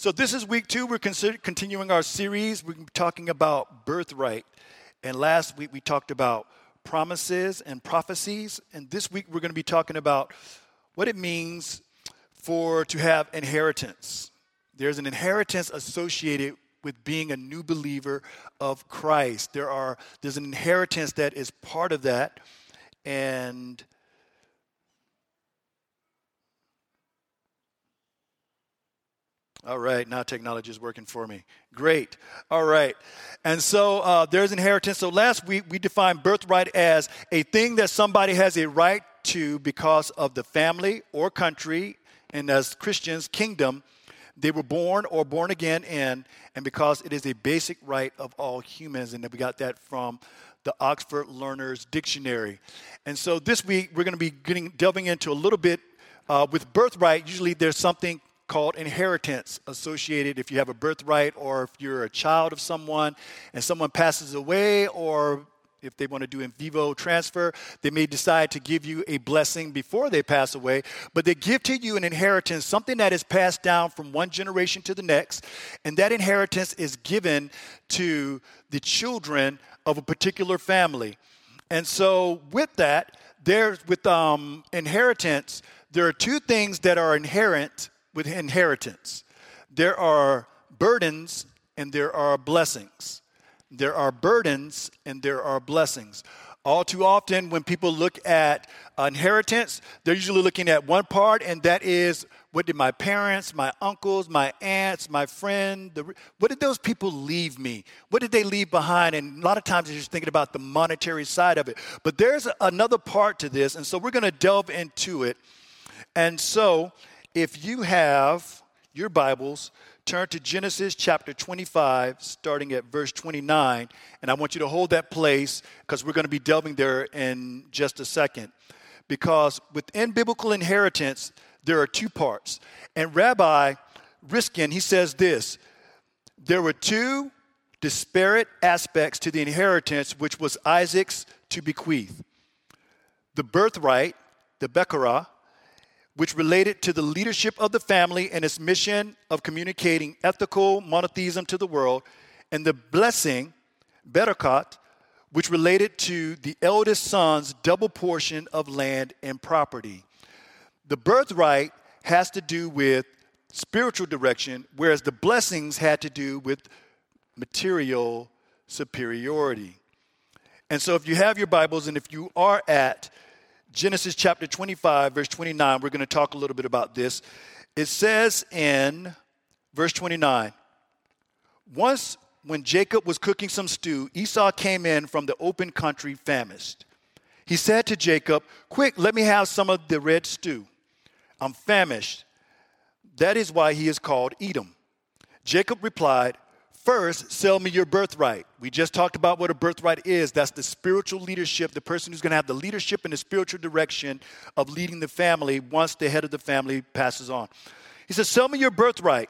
So, this is week two. We're continuing our series. We're talking about birthright. And last week we talked about promises and prophecies. And this week we're going to be talking about what it means for to have inheritance. There's an inheritance associated with being a new believer of Christ. There are there's an inheritance that is part of that. And All right, now technology is working for me. Great. All right. And so uh, there's inheritance. So last week we defined birthright as a thing that somebody has a right to because of the family or country, and as Christians, kingdom they were born or born again in, and because it is a basic right of all humans. And we got that from the Oxford Learner's Dictionary. And so this week we're going to be getting delving into a little bit uh, with birthright. Usually there's something called inheritance associated if you have a birthright or if you're a child of someone and someone passes away or if they want to do in vivo transfer, they may decide to give you a blessing before they pass away, but they give to you an inheritance, something that is passed down from one generation to the next, and that inheritance is given to the children of a particular family. And so, with that, there's with um, inheritance, there are two things that are inherent with inheritance there are burdens and there are blessings. There are burdens and there are blessings. All too often, when people look at inheritance, they're usually looking at one part, and that is what did my parents, my uncles, my aunts, my friend, the, what did those people leave me? What did they leave behind? And a lot of times you're just thinking about the monetary side of it. But there's another part to this, and so we're going to delve into it. And so, if you have your Bibles, turn to Genesis chapter 25, starting at verse 29. And I want you to hold that place because we're going to be delving there in just a second. Because within biblical inheritance, there are two parts. And Rabbi Riskin, he says this there were two disparate aspects to the inheritance, which was Isaac's to bequeath the birthright, the Bechorah, which related to the leadership of the family and its mission of communicating ethical monotheism to the world, and the blessing, Berakat, which related to the eldest son's double portion of land and property. The birthright has to do with spiritual direction, whereas the blessings had to do with material superiority. And so, if you have your Bibles and if you are at Genesis chapter 25, verse 29, we're going to talk a little bit about this. It says in verse 29 Once when Jacob was cooking some stew, Esau came in from the open country famished. He said to Jacob, Quick, let me have some of the red stew. I'm famished. That is why he is called Edom. Jacob replied, First, sell me your birthright. We just talked about what a birthright is. That's the spiritual leadership, the person who's going to have the leadership and the spiritual direction of leading the family once the head of the family passes on. He says, Sell me your birthright.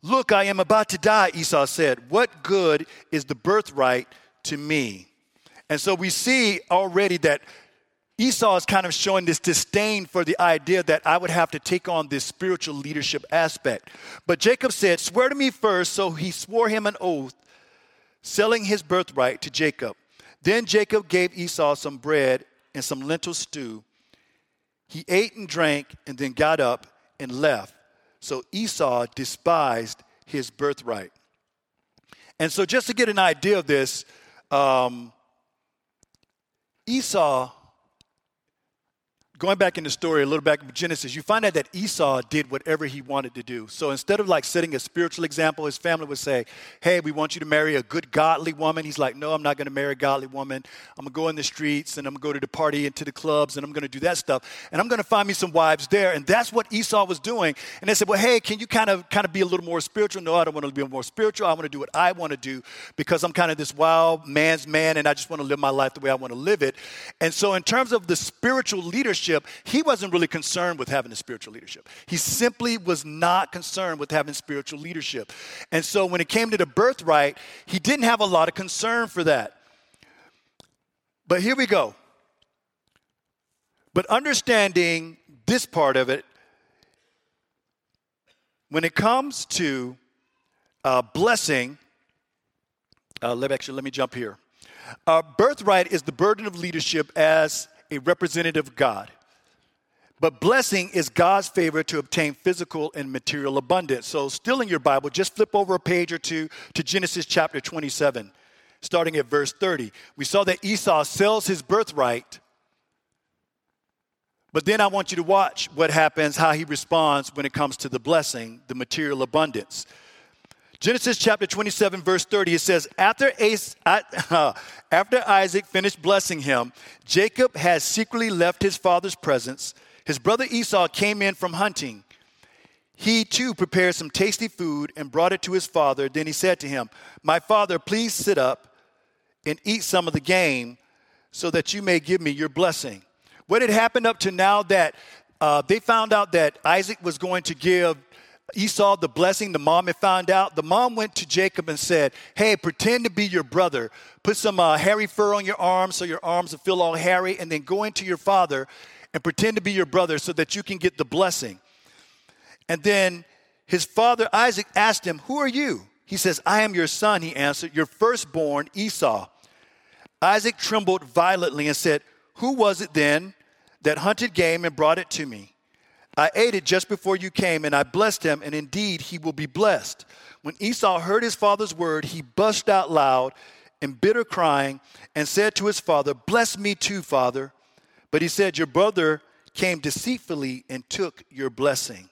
Look, I am about to die, Esau said. What good is the birthright to me? And so we see already that Esau is kind of showing this disdain for the idea that I would have to take on this spiritual leadership aspect. But Jacob said, Swear to me first. So he swore him an oath, selling his birthright to Jacob. Then Jacob gave Esau some bread and some lentil stew. He ate and drank and then got up and left. So Esau despised his birthright. And so, just to get an idea of this, um, Esau going back in the story a little back in Genesis, you find out that Esau did whatever he wanted to do. So instead of like setting a spiritual example, his family would say, Hey, we want you to marry a good, godly woman. He's like, No, I'm not going to marry a godly woman. I'm going to go in the streets and I'm going to go to the party and to the clubs and I'm going to do that stuff. And I'm going to find me some wives there. And that's what Esau was doing. And they said, Well, hey, can you kind of kind of be a little more spiritual? No, I don't want to be more spiritual. I want to do what I want to do because I'm kind of this wild man's man and I just want to live my life the way I want to live it. And so, in terms of the spiritual leadership, leadership, he wasn't really concerned with having a spiritual leadership. He simply was not concerned with having spiritual leadership. And so when it came to the birthright, he didn't have a lot of concern for that. But here we go. But understanding this part of it, when it comes to uh, blessing, uh, let, actually, let me jump here. Uh, birthright is the burden of leadership as a representative of God. But blessing is God's favor to obtain physical and material abundance. So, still in your Bible, just flip over a page or two to Genesis chapter 27, starting at verse 30. We saw that Esau sells his birthright. But then I want you to watch what happens, how he responds when it comes to the blessing, the material abundance. Genesis chapter 27, verse 30, it says, After, after Isaac finished blessing him, Jacob had secretly left his father's presence his brother Esau came in from hunting. He too prepared some tasty food and brought it to his father. Then he said to him, My father, please sit up and eat some of the game so that you may give me your blessing. What had happened up to now that uh, they found out that Isaac was going to give Esau the blessing, the mom had found out. The mom went to Jacob and said, Hey, pretend to be your brother. Put some uh, hairy fur on your arms so your arms will feel all hairy, and then go into your father and pretend to be your brother so that you can get the blessing. And then his father Isaac asked him, Who are you? He says, I am your son, he answered, your firstborn Esau. Isaac trembled violently and said, Who was it then that hunted game and brought it to me? I ate it just before you came, and I blessed him, and indeed he will be blessed. When Esau heard his father's word, he burst out loud in bitter crying and said to his father, Bless me too, father. But he said, Your brother came deceitfully and took your blessing.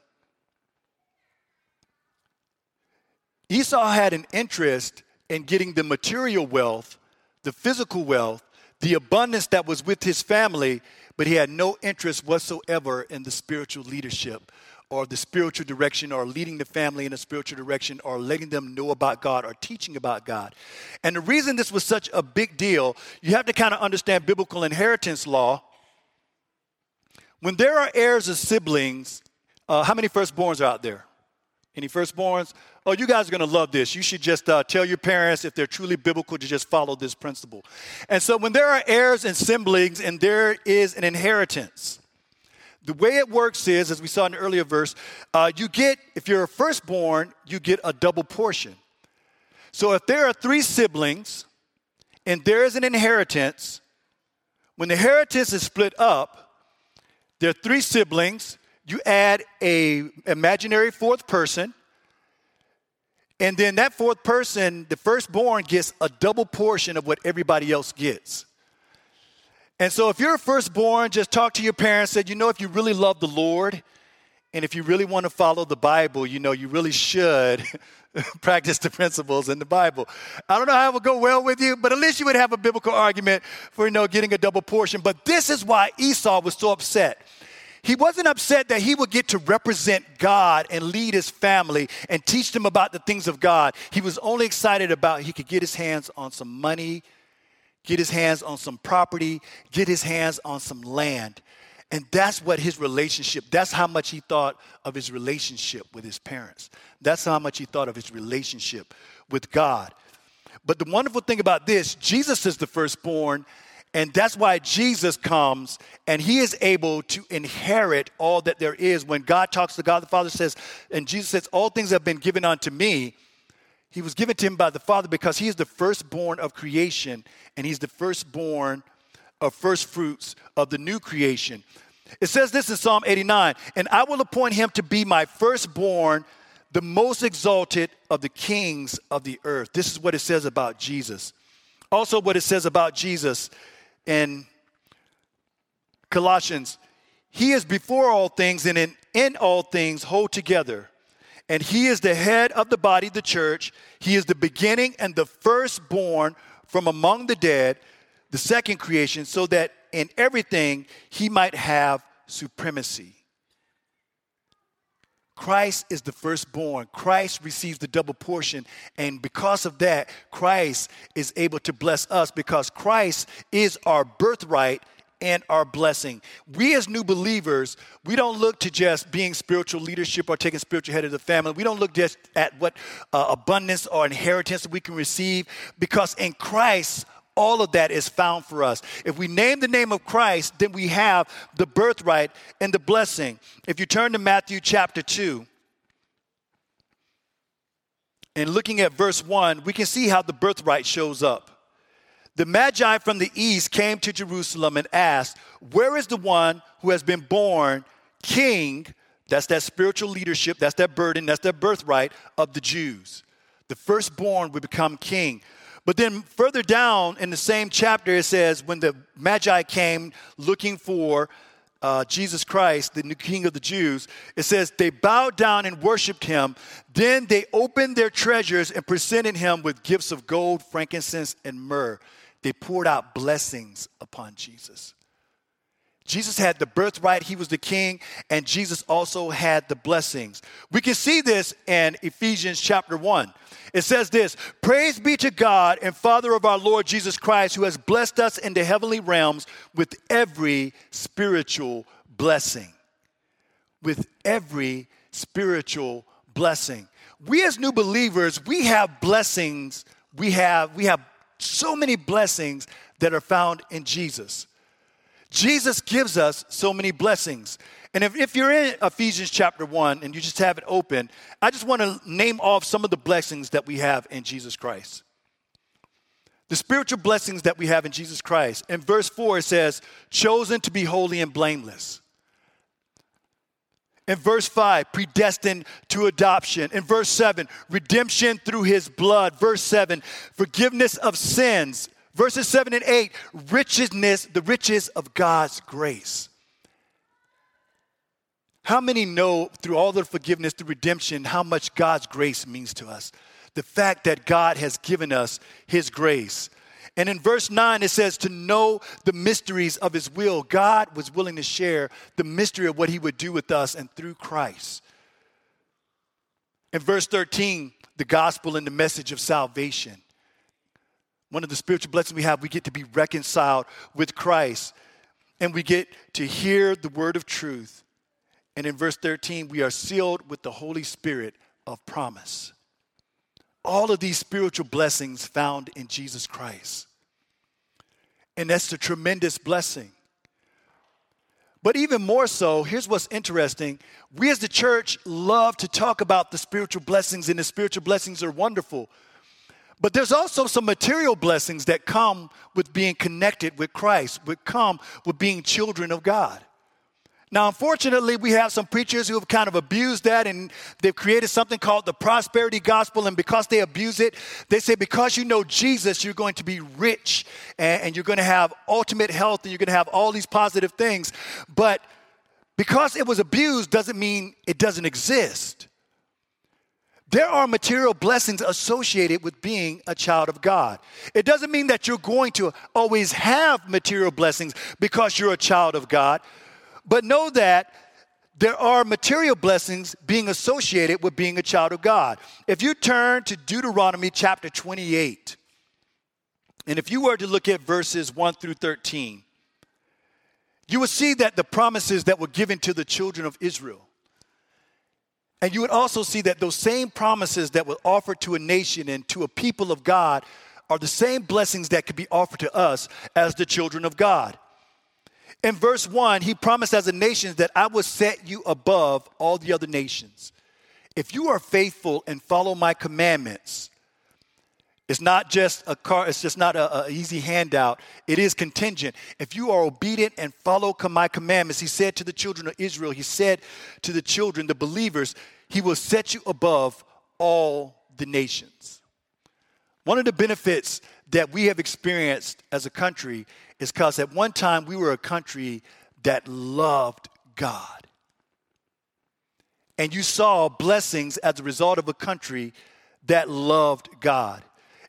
Esau had an interest in getting the material wealth, the physical wealth, the abundance that was with his family, but he had no interest whatsoever in the spiritual leadership or the spiritual direction or leading the family in a spiritual direction or letting them know about God or teaching about God. And the reason this was such a big deal, you have to kind of understand biblical inheritance law when there are heirs of siblings, uh, how many firstborns are out there? Any firstborns? Oh, you guys are going to love this. You should just uh, tell your parents, if they're truly biblical, to just follow this principle. And so, when there are heirs and siblings and there is an inheritance, the way it works is, as we saw in the earlier verse, uh, you get, if you're a firstborn, you get a double portion. So, if there are three siblings and there is an inheritance, when the inheritance is split up, there are three siblings. You add a imaginary fourth person, and then that fourth person, the firstborn, gets a double portion of what everybody else gets. And so, if you're a firstborn, just talk to your parents. Said, you know, if you really love the Lord, and if you really want to follow the Bible, you know, you really should practice the principles in the Bible. I don't know how it would go well with you, but at least you would have a biblical argument for, you know, getting a double portion. But this is why Esau was so upset. He wasn't upset that he would get to represent God and lead his family and teach them about the things of God. He was only excited about he could get his hands on some money, get his hands on some property, get his hands on some land. And that's what his relationship, that's how much he thought of his relationship with his parents. That's how much he thought of his relationship with God. But the wonderful thing about this, Jesus is the firstborn, and that's why Jesus comes and he is able to inherit all that there is. When God talks to God the Father says, and Jesus says, All things have been given unto me. He was given to him by the Father because he is the firstborn of creation and he's the firstborn of first fruits of the new creation. It says this in Psalm 89 and I will appoint him to be my firstborn, the most exalted of the kings of the earth. This is what it says about Jesus. Also, what it says about Jesus in Colossians, He is before all things and in, in all things hold together. And He is the head of the body, the church. He is the beginning and the firstborn from among the dead, the second creation, so that in everything He might have supremacy. Christ is the firstborn. Christ receives the double portion. And because of that, Christ is able to bless us because Christ is our birthright and our blessing. We as new believers, we don't look to just being spiritual leadership or taking spiritual head of the family. We don't look just at what uh, abundance or inheritance we can receive because in Christ, all of that is found for us. If we name the name of Christ, then we have the birthright and the blessing. If you turn to Matthew chapter 2, and looking at verse 1, we can see how the birthright shows up. The Magi from the east came to Jerusalem and asked, Where is the one who has been born king? That's that spiritual leadership, that's that burden, that's that birthright of the Jews. The firstborn would become king. But then further down in the same chapter, it says, When the Magi came looking for uh, Jesus Christ, the new King of the Jews, it says they bowed down and worshiped him. Then they opened their treasures and presented him with gifts of gold, frankincense, and myrrh. They poured out blessings upon Jesus. Jesus had the birthright, he was the king, and Jesus also had the blessings. We can see this in Ephesians chapter 1. It says this Praise be to God and Father of our Lord Jesus Christ, who has blessed us in the heavenly realms with every spiritual blessing. With every spiritual blessing. We as new believers, we have blessings. We have, we have so many blessings that are found in Jesus. Jesus gives us so many blessings. And if, if you're in Ephesians chapter 1 and you just have it open, I just want to name off some of the blessings that we have in Jesus Christ. The spiritual blessings that we have in Jesus Christ. In verse 4, it says, chosen to be holy and blameless. In verse 5, predestined to adoption. In verse 7, redemption through his blood. Verse 7, forgiveness of sins. Verses 7 and 8, richness, the riches of God's grace. How many know through all the forgiveness, through redemption, how much God's grace means to us? The fact that God has given us His grace. And in verse 9, it says, to know the mysteries of His will. God was willing to share the mystery of what He would do with us and through Christ. In verse 13, the gospel and the message of salvation. One of the spiritual blessings we have, we get to be reconciled with Christ and we get to hear the word of truth. And in verse 13, we are sealed with the Holy Spirit of promise. All of these spiritual blessings found in Jesus Christ. And that's a tremendous blessing. But even more so, here's what's interesting. We as the church love to talk about the spiritual blessings, and the spiritual blessings are wonderful. But there's also some material blessings that come with being connected with Christ, would come with being children of God. Now, unfortunately, we have some preachers who have kind of abused that and they've created something called the prosperity gospel. And because they abuse it, they say, because you know Jesus, you're going to be rich and, and you're going to have ultimate health and you're going to have all these positive things. But because it was abused doesn't mean it doesn't exist. There are material blessings associated with being a child of God. It doesn't mean that you're going to always have material blessings because you're a child of God, but know that there are material blessings being associated with being a child of God. If you turn to Deuteronomy chapter 28, and if you were to look at verses 1 through 13, you will see that the promises that were given to the children of Israel and you would also see that those same promises that were offered to a nation and to a people of God are the same blessings that could be offered to us as the children of God. In verse 1, he promised as a nation that I will set you above all the other nations. If you are faithful and follow my commandments, it's not just a car, it's just not an easy handout. It is contingent. If you are obedient and follow my commandments, he said to the children of Israel, he said to the children, the believers, he will set you above all the nations. One of the benefits that we have experienced as a country is because at one time we were a country that loved God. And you saw blessings as a result of a country that loved God.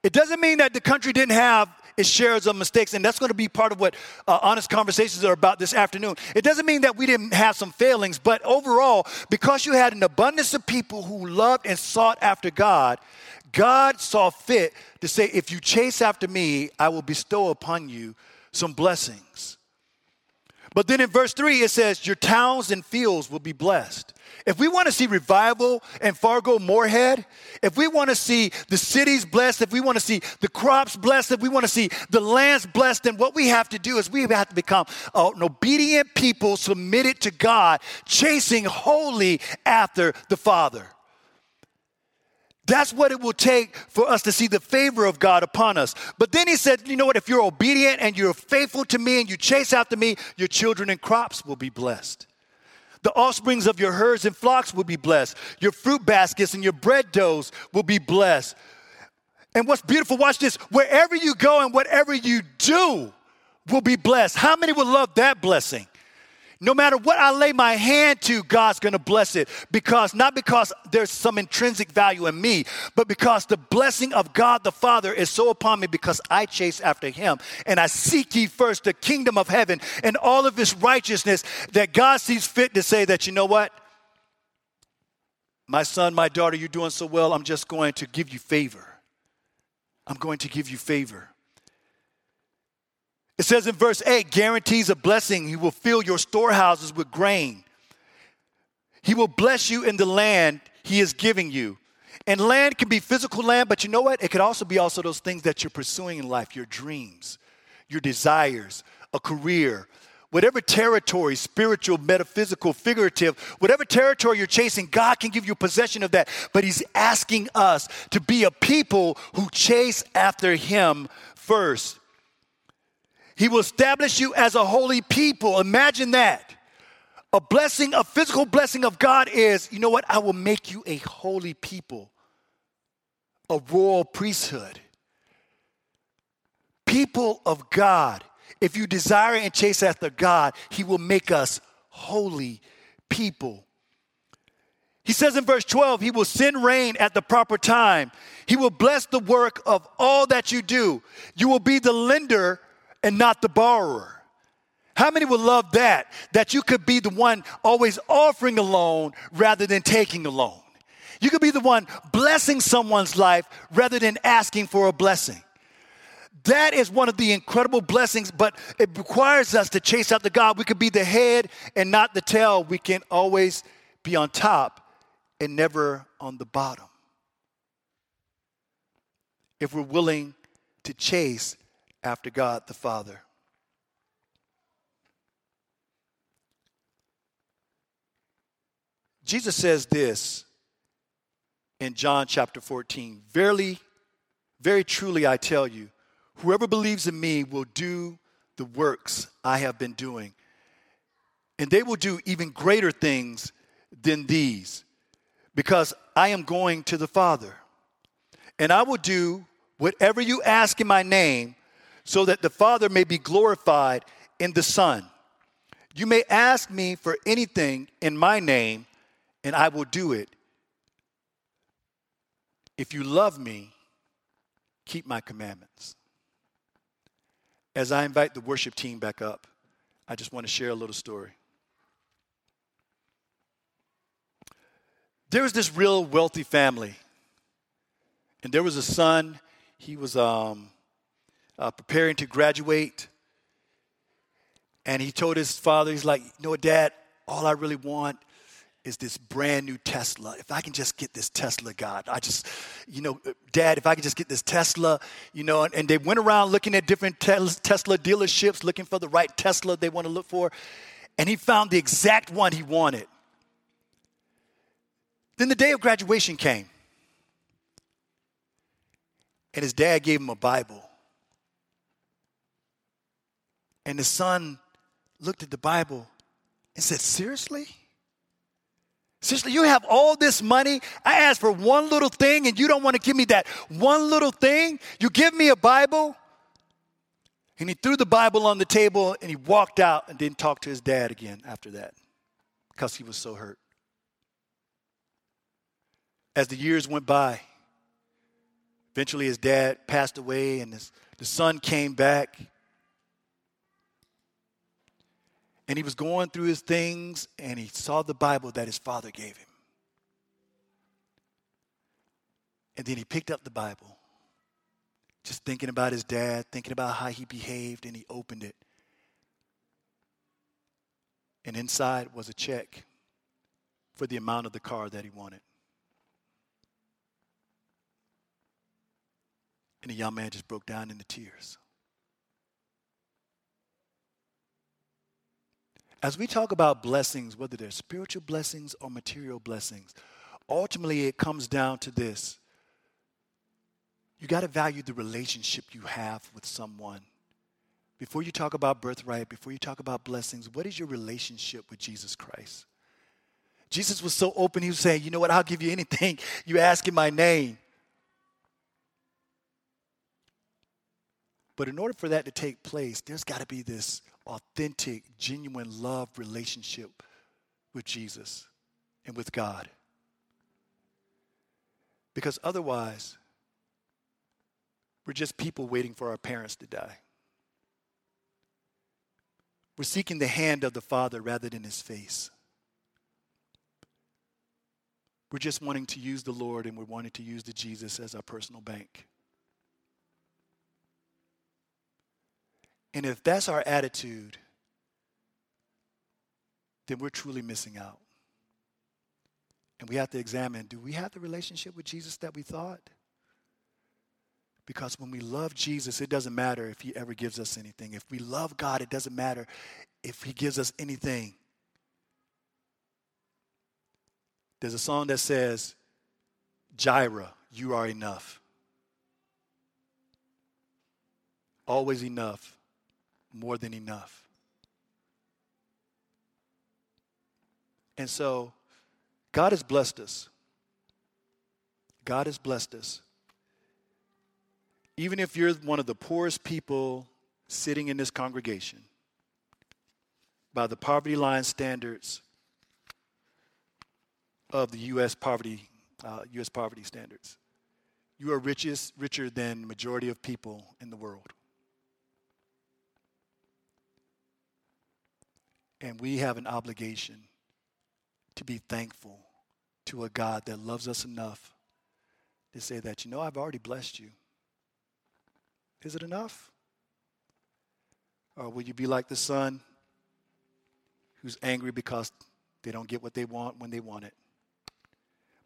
It doesn't mean that the country didn't have its shares of mistakes, and that's going to be part of what uh, honest conversations are about this afternoon. It doesn't mean that we didn't have some failings, but overall, because you had an abundance of people who loved and sought after God, God saw fit to say, If you chase after me, I will bestow upon you some blessings. But then in verse 3, it says, Your towns and fields will be blessed. If we want to see revival in Fargo Moorhead, if we want to see the cities blessed, if we want to see the crops blessed, if we want to see the lands blessed, then what we have to do is we have to become an obedient people submitted to God, chasing wholly after the Father. That's what it will take for us to see the favor of God upon us. But then he said, you know what? If you're obedient and you're faithful to me and you chase after me, your children and crops will be blessed. The offsprings of your herds and flocks will be blessed. Your fruit baskets and your bread doughs will be blessed. And what's beautiful, watch this wherever you go and whatever you do will be blessed. How many would love that blessing? No matter what I lay my hand to, God's gonna bless it. Because, not because there's some intrinsic value in me, but because the blessing of God the Father is so upon me because I chase after Him. And I seek ye first the kingdom of heaven and all of His righteousness that God sees fit to say that, you know what? My son, my daughter, you're doing so well, I'm just going to give you favor. I'm going to give you favor. It says in verse 8 guarantees a blessing. He will fill your storehouses with grain. He will bless you in the land he is giving you. And land can be physical land, but you know what? It could also be also those things that you're pursuing in life, your dreams, your desires, a career, whatever territory, spiritual, metaphysical, figurative, whatever territory you're chasing, God can give you possession of that. But He's asking us to be a people who chase after Him first. He will establish you as a holy people. Imagine that. A blessing, a physical blessing of God is, you know what? I will make you a holy people, a royal priesthood. People of God. If you desire and chase after God, He will make us holy people. He says in verse 12, He will send rain at the proper time. He will bless the work of all that you do. You will be the lender and not the borrower. How many would love that? That you could be the one always offering a loan rather than taking a loan. You could be the one blessing someone's life rather than asking for a blessing. That is one of the incredible blessings, but it requires us to chase after God. We could be the head and not the tail. We can always be on top and never on the bottom. If we're willing to chase after God the Father. Jesus says this in John chapter 14 Verily, very truly, I tell you, whoever believes in me will do the works I have been doing, and they will do even greater things than these, because I am going to the Father. And I will do whatever you ask in my name so that the Father may be glorified in the Son. You may ask me for anything in my name, and I will do it. If you love me, keep my commandments. As I invite the worship team back up, I just want to share a little story. There was this real wealthy family, and there was a son. He was um, uh, preparing to graduate. And he told his father, he's like, you know what, Dad, all I really want is this brand new Tesla. If I can just get this Tesla, God, I just, you know, Dad, if I could just get this Tesla, you know, and, and they went around looking at different Tesla dealerships, looking for the right Tesla they want to look for, and he found the exact one he wanted. Then the day of graduation came, and his dad gave him a Bible. And the son looked at the Bible and said, Seriously? Seriously, you have all this money. I asked for one little thing and you don't want to give me that one little thing? You give me a Bible? And he threw the Bible on the table and he walked out and didn't talk to his dad again after that because he was so hurt. As the years went by, eventually his dad passed away and his, the son came back And he was going through his things and he saw the Bible that his father gave him. And then he picked up the Bible, just thinking about his dad, thinking about how he behaved, and he opened it. And inside was a check for the amount of the car that he wanted. And the young man just broke down into tears. As we talk about blessings, whether they're spiritual blessings or material blessings, ultimately it comes down to this you got to value the relationship you have with someone. Before you talk about birthright, before you talk about blessings, what is your relationship with Jesus Christ? Jesus was so open, he was saying, You know what? I'll give you anything you ask in my name. But in order for that to take place, there's got to be this authentic, genuine love relationship with Jesus and with God. Because otherwise, we're just people waiting for our parents to die. We're seeking the hand of the Father rather than his face. We're just wanting to use the Lord and we're wanting to use the Jesus as our personal bank. And if that's our attitude, then we're truly missing out. And we have to examine do we have the relationship with Jesus that we thought? Because when we love Jesus, it doesn't matter if he ever gives us anything. If we love God, it doesn't matter if he gives us anything. There's a song that says, Jireh, you are enough. Always enough, more than enough. And so, God has blessed us. God has blessed us even if you're one of the poorest people sitting in this congregation, by the poverty line standards of the U.S. poverty, uh, U.S. poverty standards, you are richest, richer than majority of people in the world. And we have an obligation to be thankful to a God that loves us enough to say that, you know, I've already blessed you. Is it enough? Or will you be like the son who's angry because they don't get what they want when they want it?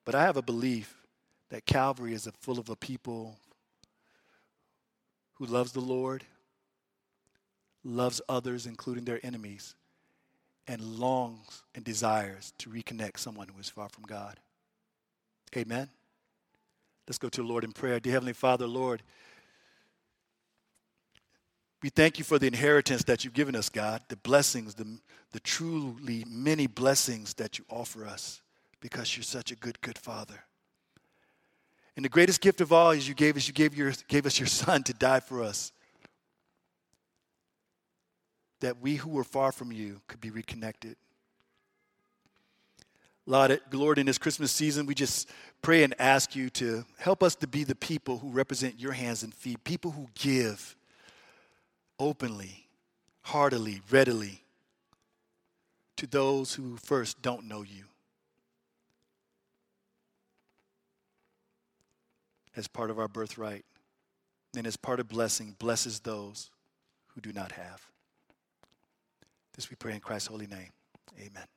But I have a belief that Calvary is full of a people who loves the Lord, loves others, including their enemies, and longs and desires to reconnect someone who is far from God. Amen. Let's go to the Lord in prayer. Dear Heavenly Father, Lord, we thank you for the inheritance that you've given us, God, the blessings, the, the truly many blessings that you offer us because you're such a good, good Father. And the greatest gift of all is you gave us, you gave, your, gave us your Son to die for us. That we who were far from you could be reconnected. Lord, in this Christmas season, we just pray and ask you to help us to be the people who represent your hands and feet, people who give openly, heartily, readily to those who first don't know you. As part of our birthright, and as part of blessing, blesses those who do not have. This we pray in Christ's holy name. Amen.